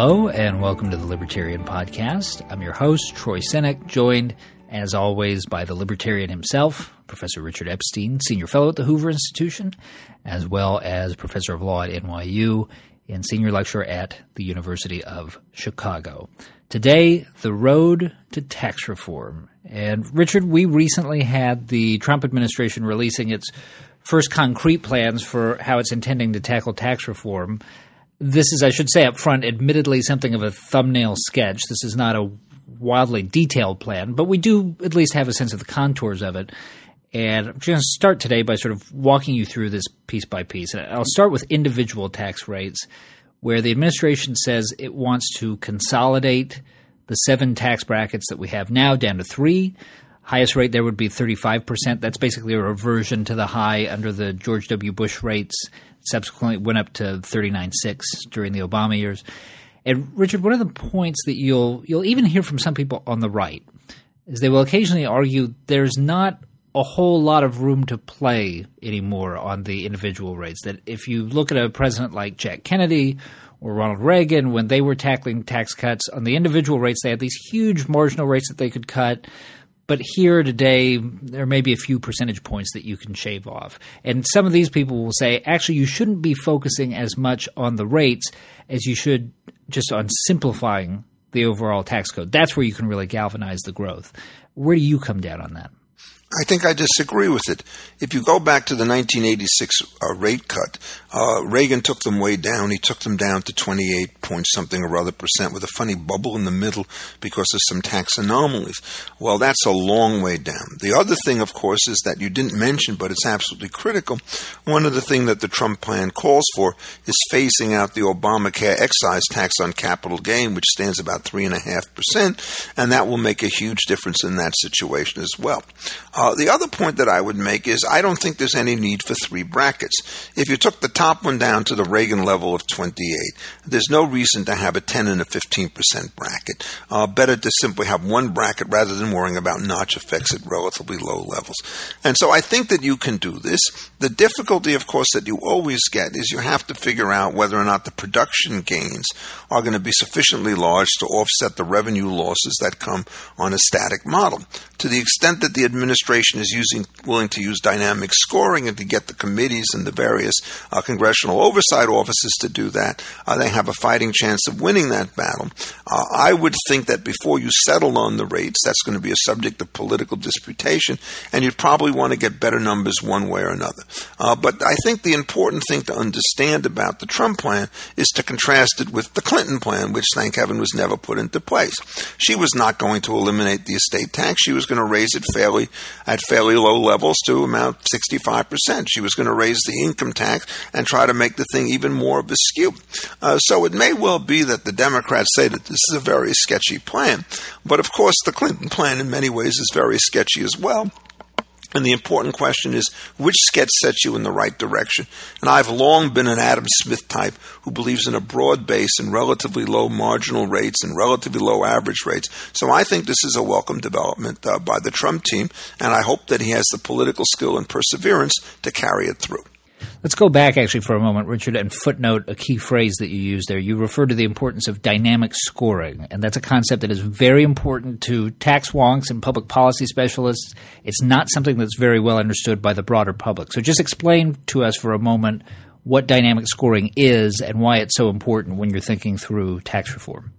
Hello, and welcome to the Libertarian Podcast. I'm your host, Troy Senik, joined, as always, by the Libertarian himself, Professor Richard Epstein, Senior Fellow at the Hoover Institution, as well as Professor of Law at NYU and Senior Lecturer at the University of Chicago. Today, the road to tax reform. And Richard, we recently had the Trump administration releasing its first concrete plans for how it's intending to tackle tax reform. This is, I should say up front, admittedly something of a thumbnail sketch. This is not a wildly detailed plan, but we do at least have a sense of the contours of it. And I'm just going to start today by sort of walking you through this piece by piece. I'll start with individual tax rates where the administration says it wants to consolidate the seven tax brackets that we have now down to three. Highest rate there would be 35%. That's basically a reversion to the high under the George W. Bush rates. Subsequently went up to 39.6 during the Obama years. And Richard, one of the points that you'll you'll even hear from some people on the right is they will occasionally argue there's not a whole lot of room to play anymore on the individual rates. That if you look at a president like Jack Kennedy or Ronald Reagan, when they were tackling tax cuts on the individual rates, they had these huge marginal rates that they could cut. But here today, there may be a few percentage points that you can shave off. And some of these people will say, actually, you shouldn't be focusing as much on the rates as you should just on simplifying the overall tax code. That's where you can really galvanize the growth. Where do you come down on that? I think I disagree with it. If you go back to the 1986 uh, rate cut, uh, Reagan took them way down. He took them down to 28 point something or other percent with a funny bubble in the middle because of some tax anomalies. Well, that's a long way down. The other thing, of course, is that you didn't mention, but it's absolutely critical. One of the things that the Trump plan calls for is phasing out the Obamacare excise tax on capital gain, which stands about 3.5%, and that will make a huge difference in that situation as well. Uh, the other point that I would make is I don't think there's any need for three brackets. If you took the top one down to the Reagan level of 28, there's no reason to have a 10 and a 15% bracket. Uh, better to simply have one bracket rather than worrying about notch effects at relatively low levels. And so I think that you can do this. The difficulty, of course, that you always get is you have to figure out whether or not the production gains are going to be sufficiently large to offset the revenue losses that come on a static model. To the extent that the administration administration is using willing to use dynamic scoring and to get the committees and the various uh, congressional oversight offices to do that, uh, they have a fighting chance of winning that battle. Uh, I would think that before you settle on the rates, that's going to be a subject of political disputation, and you'd probably want to get better numbers one way or another. Uh, but I think the important thing to understand about the Trump plan is to contrast it with the Clinton plan, which, thank heaven, was never put into place. She was not going to eliminate the estate tax. She was going to raise it fairly at fairly low levels to amount 65%. She was going to raise the income tax and try to make the thing even more of a skew. Uh, so it may well be that the Democrats say that this is a very sketchy plan. But of course, the Clinton plan in many ways is very sketchy as well. And the important question is which sketch sets you in the right direction? And I've long been an Adam Smith type who believes in a broad base and relatively low marginal rates and relatively low average rates. So I think this is a welcome development uh, by the Trump team, and I hope that he has the political skill and perseverance to carry it through. Let's go back actually for a moment, Richard, and footnote a key phrase that you used there. You refer to the importance of dynamic scoring, and that's a concept that is very important to tax wonks and public policy specialists. It's not something that's very well understood by the broader public. So just explain to us for a moment what dynamic scoring is and why it's so important when you're thinking through tax reform.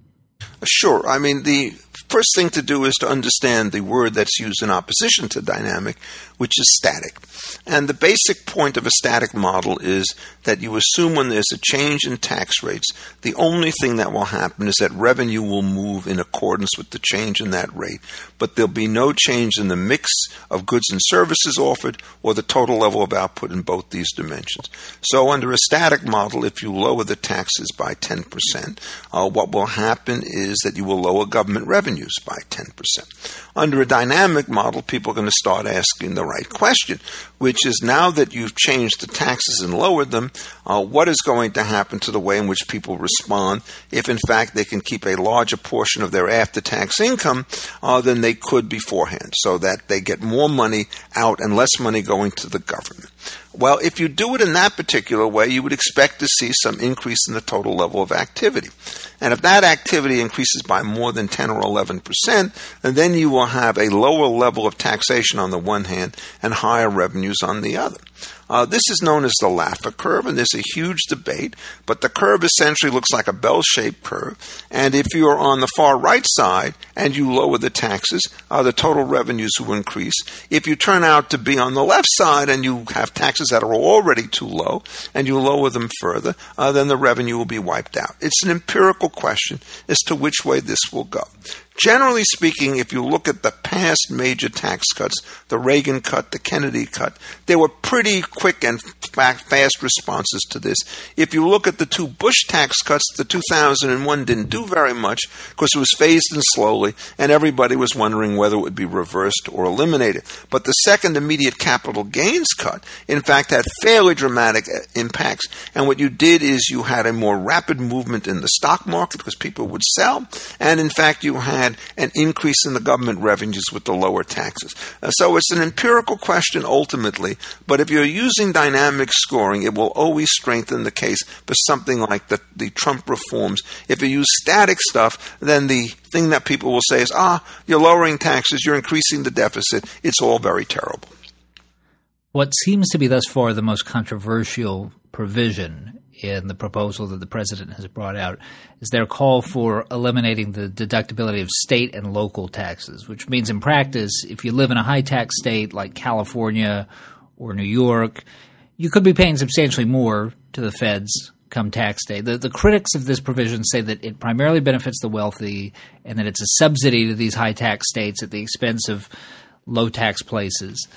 Sure. I mean, the first thing to do is to understand the word that's used in opposition to dynamic, which is static. And the basic point of a static model is that you assume when there's a change in tax rates, the only thing that will happen is that revenue will move in accordance with the change in that rate, but there'll be no change in the mix of goods and services offered or the total level of output in both these dimensions. So, under a static model, if you lower the taxes by 10%, uh, what will happen is that you will lower government revenues by 10%. Under a dynamic model, people are going to start asking the right question, which is now that you've changed the taxes and lowered them, uh, what is going to happen to the way in which people respond if, in fact, they can keep a larger portion of their after tax income uh, than they could beforehand, so that they get more money out and less money going to the government? Well, if you do it in that particular way, you would expect to see some increase in the total level of activity. And if that activity increases by more than 10 or 11 percent, then you will have a lower level of taxation on the one hand and higher revenues on the other. Uh, this is known as the Laffer curve, and there's a huge debate, but the curve essentially looks like a bell shaped curve. And if you're on the far right side and you lower the taxes, uh, the total revenues will increase. If you turn out to be on the left side and you have taxes that are already too low and you lower them further, uh, then the revenue will be wiped out. It's an empirical question as to which way this will go. Generally speaking, if you look at the past major tax cuts, the Reagan cut, the Kennedy cut, they were pretty quick and fast responses to this. If you look at the two Bush tax cuts, the 2001 didn't do very much because it was phased in slowly and everybody was wondering whether it would be reversed or eliminated. But the second immediate capital gains cut, in fact, had fairly dramatic uh, impacts. And what you did is you had a more rapid movement in the stock market because people would sell. And in fact, you had had an increase in the government revenues with the lower taxes. Uh, so it's an empirical question ultimately, but if you're using dynamic scoring, it will always strengthen the case for something like the, the Trump reforms. If you use static stuff, then the thing that people will say is, ah, you're lowering taxes, you're increasing the deficit, it's all very terrible. What seems to be thus far the most controversial provision in the proposal that the president has brought out is their call for eliminating the deductibility of state and local taxes, which means in practice, if you live in a high tax state like California or New York, you could be paying substantially more to the feds come tax day. The, the critics of this provision say that it primarily benefits the wealthy and that it's a subsidy to these high tax states at the expense of low tax places.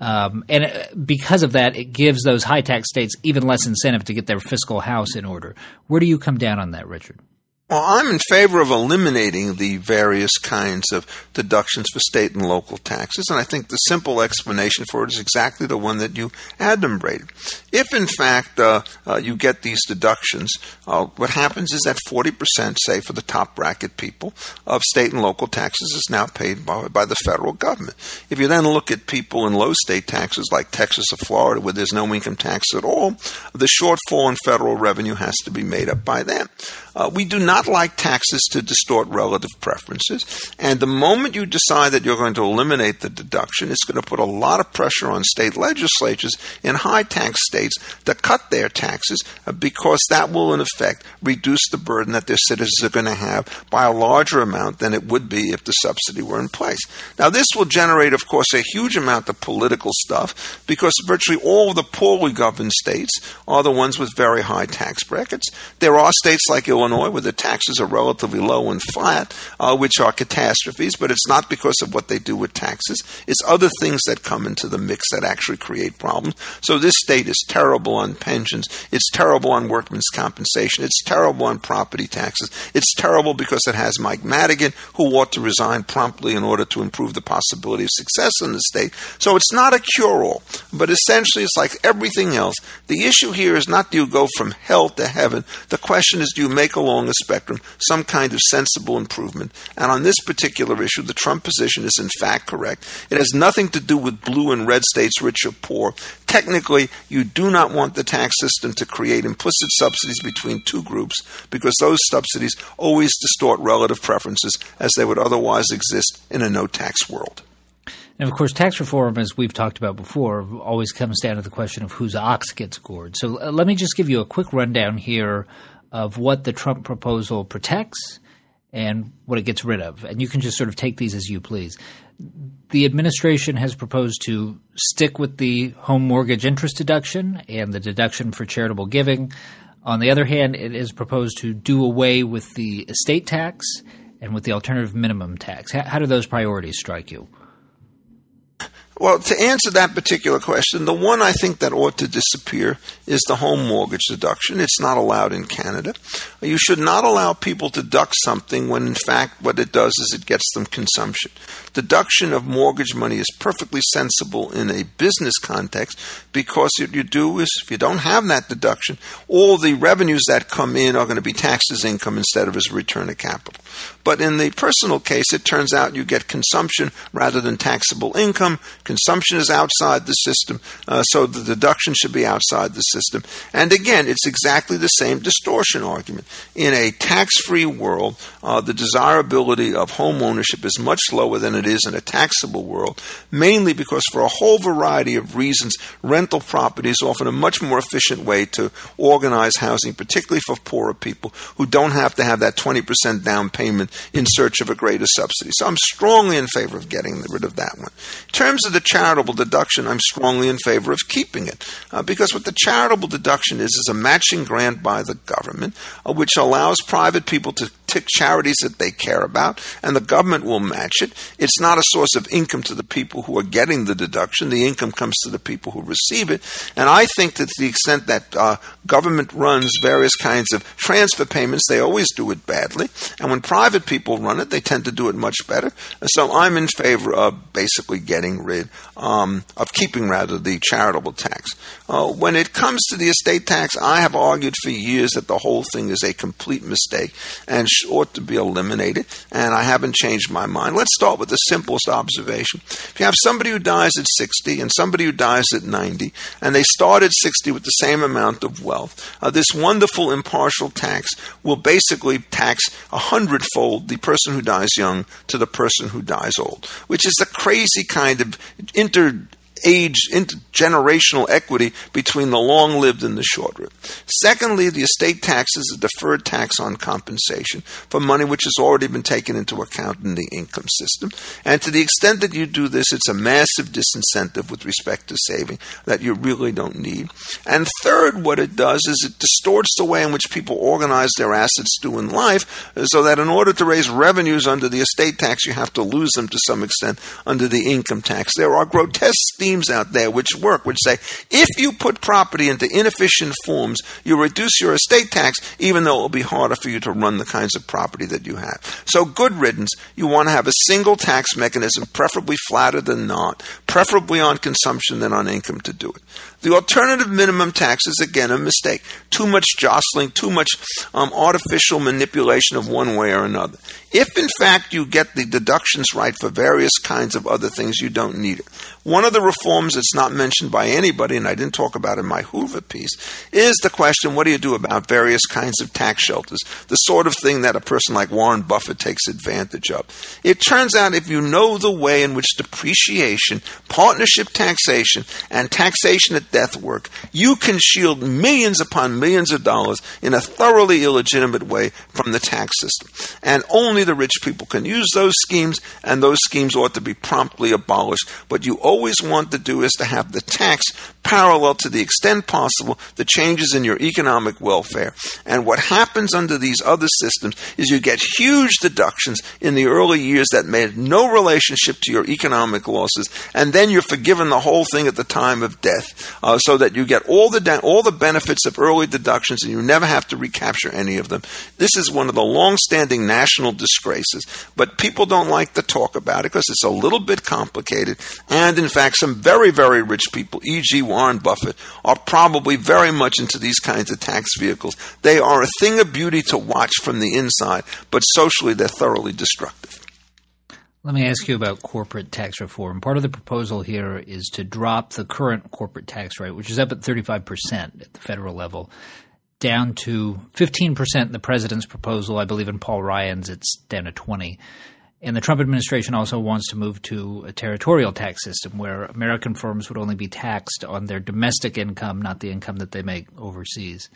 Um, and it, because of that, it gives those high tax states even less incentive to get their fiscal house in order. Where do you come down on that, Richard? Well, I'm in favor of eliminating the various kinds of deductions for state and local taxes, and I think the simple explanation for it is exactly the one that you adumbrated. If, in fact, uh, uh, you get these deductions, uh, what happens is that 40%, say, for the top bracket people, of state and local taxes is now paid by, by the federal government. If you then look at people in low state taxes like Texas or Florida, where there's no income tax at all, the shortfall in federal revenue has to be made up by them. Uh, we do not like taxes to distort relative preferences. And the moment you decide that you're going to eliminate the deduction, it's going to put a lot of pressure on state legislatures in high tax states to cut their taxes uh, because that will, in effect, reduce the burden that their citizens are going to have by a larger amount than it would be if the subsidy were in place. Now, this will generate, of course, a huge amount of political stuff because virtually all the poorly governed states are the ones with very high tax brackets. There are states like Illinois Illinois, where the taxes are relatively low and flat, uh, which are catastrophes, but it's not because of what they do with taxes. It's other things that come into the mix that actually create problems. So this state is terrible on pensions. It's terrible on workmen's compensation. It's terrible on property taxes. It's terrible because it has Mike Madigan, who ought to resign promptly in order to improve the possibility of success in the state. So it's not a cure all, but essentially it's like everything else. The issue here is not do you go from hell to heaven. The question is do you make along the spectrum some kind of sensible improvement. And on this particular issue, the Trump position is in fact correct. It has nothing to do with blue and red states, rich or poor. Technically, you do not want the tax system to create implicit subsidies between two groups because those subsidies always distort relative preferences as they would otherwise exist in a no tax world. And of course, tax reform, as we've talked about before, always comes down to the question of whose ox gets gored. So uh, let me just give you a quick rundown here of what the Trump proposal protects and what it gets rid of. And you can just sort of take these as you please. The administration has proposed to stick with the home mortgage interest deduction and the deduction for charitable giving. On the other hand, it is proposed to do away with the estate tax and with the alternative minimum tax. How, do those priorities strike you? Well, to answer that particular question, the one I think that ought to disappear is the home mortgage deduction. It's not allowed in Canada. You should not allow people to deduct something when, in fact, what it does is it gets them consumption. Deduction of mortgage money is perfectly sensible in a business context because what you do is, if you don't have that deduction, all the revenues that come in are going to be taxed as income instead of as return of capital. But in the personal case, it turns out you get consumption rather than taxable income Consumption is outside the system, uh, so the deduction should be outside the system. And again, it's exactly the same distortion argument. In a tax free world, uh, the desirability of home ownership is much lower than it is in a taxable world, mainly because for a whole variety of reasons, rental property is often a much more efficient way to organize housing, particularly for poorer people who don't have to have that 20% down payment in search of a greater subsidy. So I'm strongly in favor of getting rid of that one. In terms of the charitable deduction, I'm strongly in favor of keeping it. Uh, because what the charitable deduction is is a matching grant by the government, uh, which allows private people to tick charities that they care about, and the government will match it. It's not a source of income to the people who are getting the deduction. The income comes to the people who receive it. And I think that to the extent that uh, government runs various kinds of transfer payments, they always do it badly. And when private people run it, they tend to do it much better. So I'm in favor of basically getting rid um, of keeping rather the charitable tax. Uh, when it comes to the estate tax, I have argued for years that the whole thing is a complete mistake and ought to be eliminated, and I haven't changed my mind. Let's start with the simplest observation. If you have somebody who dies at 60 and somebody who dies at 90, and they start at 60 with the same amount of wealth, uh, this wonderful impartial tax will basically tax a hundredfold the person who dies young to the person who dies old, which is a crazy kind of inter age, intergenerational equity between the long lived and the short lived. Secondly, the estate tax is a deferred tax on compensation for money which has already been taken into account in the income system. And to the extent that you do this, it's a massive disincentive with respect to saving that you really don't need. And third, what it does is it distorts the way in which people organize their assets do in life, so that in order to raise revenues under the estate tax, you have to lose them to some extent under the income tax. There are grotesque schemes out there which work, which say if you put property into inefficient forms, you reduce your estate tax, even though it will be harder for you to run the kinds of property that you have. So, good riddance. You want to have a single tax mechanism, preferably flatter than not, preferably on consumption than on income to do it. The alternative minimum tax is again a mistake. Too much jostling, too much um, artificial manipulation of one way or another. If in fact you get the deductions right for various kinds of other things, you don't need it. One of the reforms that's not mentioned by anybody, and I didn't talk about in my Hoover piece, is the question what do you do about various kinds of tax shelters? The sort of thing that a person like Warren Buffett takes advantage of. It turns out if you know the way in which depreciation, partnership taxation, and taxation at death work, you can shield millions upon millions of dollars in a thoroughly illegitimate way from the tax system. And only the rich people can use those schemes, and those schemes ought to be promptly abolished. What you always want to do is to have the tax parallel to the extent possible the changes in your economic welfare. And what happens under these other systems is you get huge deductions in the early years that made no relationship to your economic losses, and then you're forgiven the whole thing at the time of death, uh, so that you get all the de- all the benefits of early deductions, and you never have to recapture any of them. This is one of the long-standing national disgraces, but people don't like to talk about it because it's a little bit complicated. And in fact, some very very rich people, e.g. Warren Buffett, are probably very much into these kinds of tax vehicles. They are a thing of beauty to watch from the inside, but socially they're thoroughly destructive. Let me ask you about corporate tax reform. Part of the proposal here is to drop the current corporate tax rate, which is up at 35% at the federal level, down to 15% in the president's proposal. I believe in Paul Ryan's, it's down to 20. And the Trump administration also wants to move to a territorial tax system where American firms would only be taxed on their domestic income, not the income that they make overseas.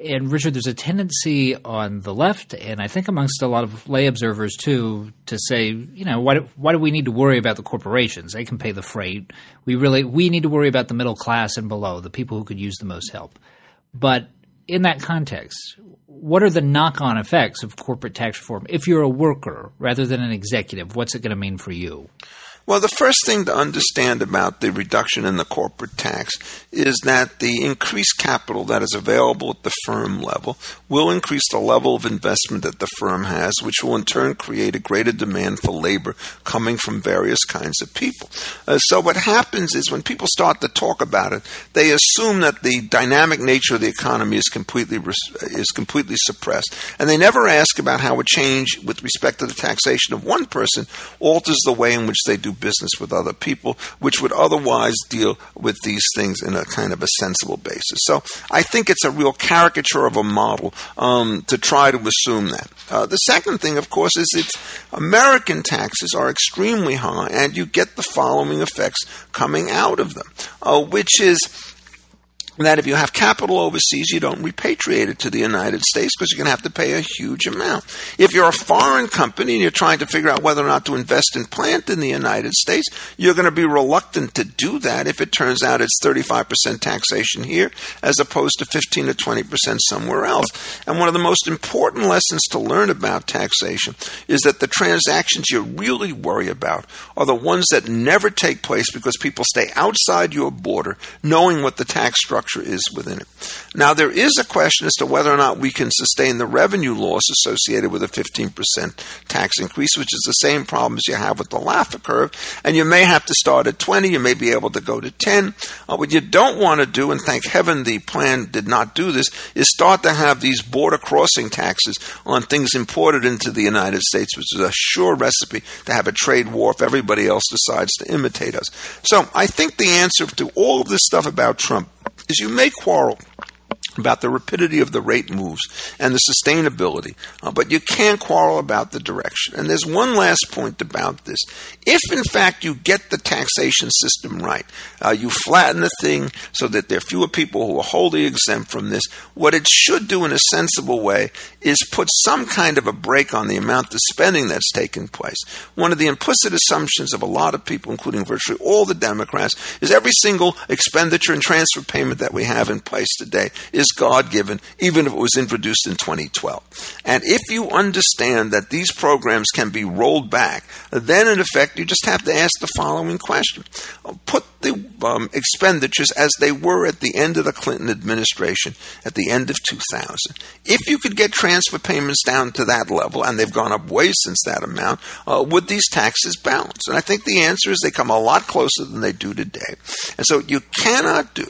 And Richard, there's a tendency on the left, and I think amongst a lot of lay observers too, to say, you know, why do, why do we need to worry about the corporations? They can pay the freight. We really we need to worry about the middle class and below, the people who could use the most help. But in that context, what are the knock on effects of corporate tax reform? If you're a worker rather than an executive, what's it going to mean for you? Well, the first thing to understand about the reduction in the corporate tax is that the increased capital that is available at the firm level will increase the level of investment that the firm has, which will in turn create a greater demand for labor coming from various kinds of people. Uh, so, what happens is when people start to talk about it, they assume that the dynamic nature of the economy is completely is completely suppressed, and they never ask about how a change with respect to the taxation of one person alters the way in which they do business with other people, which would otherwise deal with these things in a kind of a sensible basis. So I think it's a real caricature of a model um, to try to assume that. Uh, the second thing, of course, is that American taxes are extremely high, and you get the following effects coming out of them, uh, which is that if you have capital overseas, you don't repatriate it to the United States because you're going to have to pay a huge amount. If you're a foreign company and you're trying to figure out whether or not to invest in plant in the United States, you're going to be reluctant to do that if it turns out it's 35% taxation here as opposed to 15 to 20% somewhere else. And one of the most important lessons to learn about taxation is that the transactions you really worry about are the ones that never take place because people stay outside your border knowing what the tax structure structure is within it. Now, there is a question as to whether or not we can sustain the revenue loss associated with a 15% tax increase, which is the same problem as you have with the Laffer curve. And you may have to start at 20, you may be able to go to 10. Uh, what you don't want to do, and thank heaven the plan did not do this, is start to have these border crossing taxes on things imported into the United States, which is a sure recipe to have a trade war if everybody else decides to imitate us. So I think the answer to all of this stuff about Trump is you may quarrel about the rapidity of the rate moves and the sustainability, uh, but you can't quarrel about the direction. And there's one last point about this. If, in fact, you get the taxation system right, uh, you flatten the thing so that there are fewer people who are wholly exempt from this, what it should do in a sensible way is put some kind of a brake on the amount of spending that's taken place. One of the implicit assumptions of a lot of people, including virtually all the Democrats, is every single expenditure and transfer payment that we have in place today is God given, even if it was introduced in 2012. And if you understand that these programs can be rolled back, then in effect you just have to ask the following question Put the um, expenditures as they were at the end of the Clinton administration at the end of 2000. If you could get transfer payments down to that level, and they've gone up way since that amount, uh, would these taxes balance? And I think the answer is they come a lot closer than they do today. And so you cannot do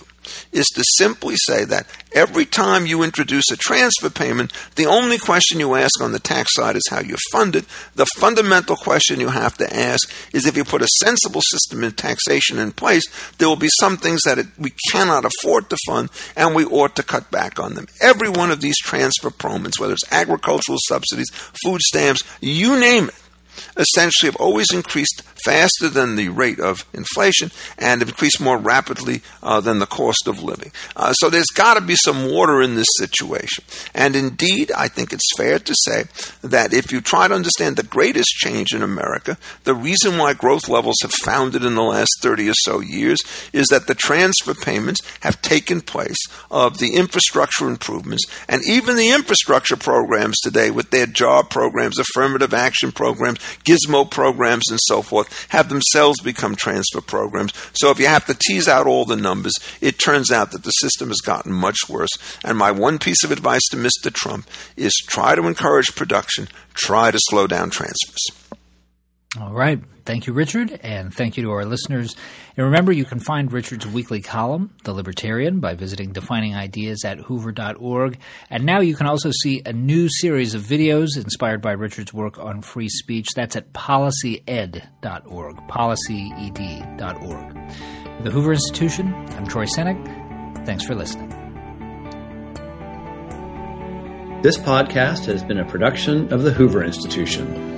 is to simply say that every time you introduce a transfer payment, the only question you ask on the tax side is how you fund it. The fundamental question you have to ask is if you put a sensible system in taxation in place, there will be some things that it, we cannot afford to fund and we ought to cut back on them. Every one of these transfer payments, whether it's agricultural subsidies, food stamps, you name it, essentially have always increased faster than the rate of inflation and have increased more rapidly uh, than the cost of living. Uh, so there's got to be some water in this situation. And indeed, I think it's fair to say that if you try to understand the greatest change in America, the reason why growth levels have founded in the last 30 or so years is that the transfer payments have taken place of the infrastructure improvements and even the infrastructure programs today with their job programs, affirmative action programs, gizmo programs, and so forth have themselves become transfer programs. So if you have to tease out all the numbers, it turns out that the system has gotten much worse. And my one piece of advice to Mr. Trump is try to encourage production, try to slow down transfers. All right. Thank you, Richard, and thank you to our listeners. And remember, you can find Richard's weekly column, The Libertarian, by visiting defining ideas at hoover.org. And now you can also see a new series of videos inspired by Richard's work on free speech. That's at policyed.org, policyed.org. The Hoover Institution, I'm Troy Senik. Thanks for listening. This podcast has been a production of the Hoover Institution.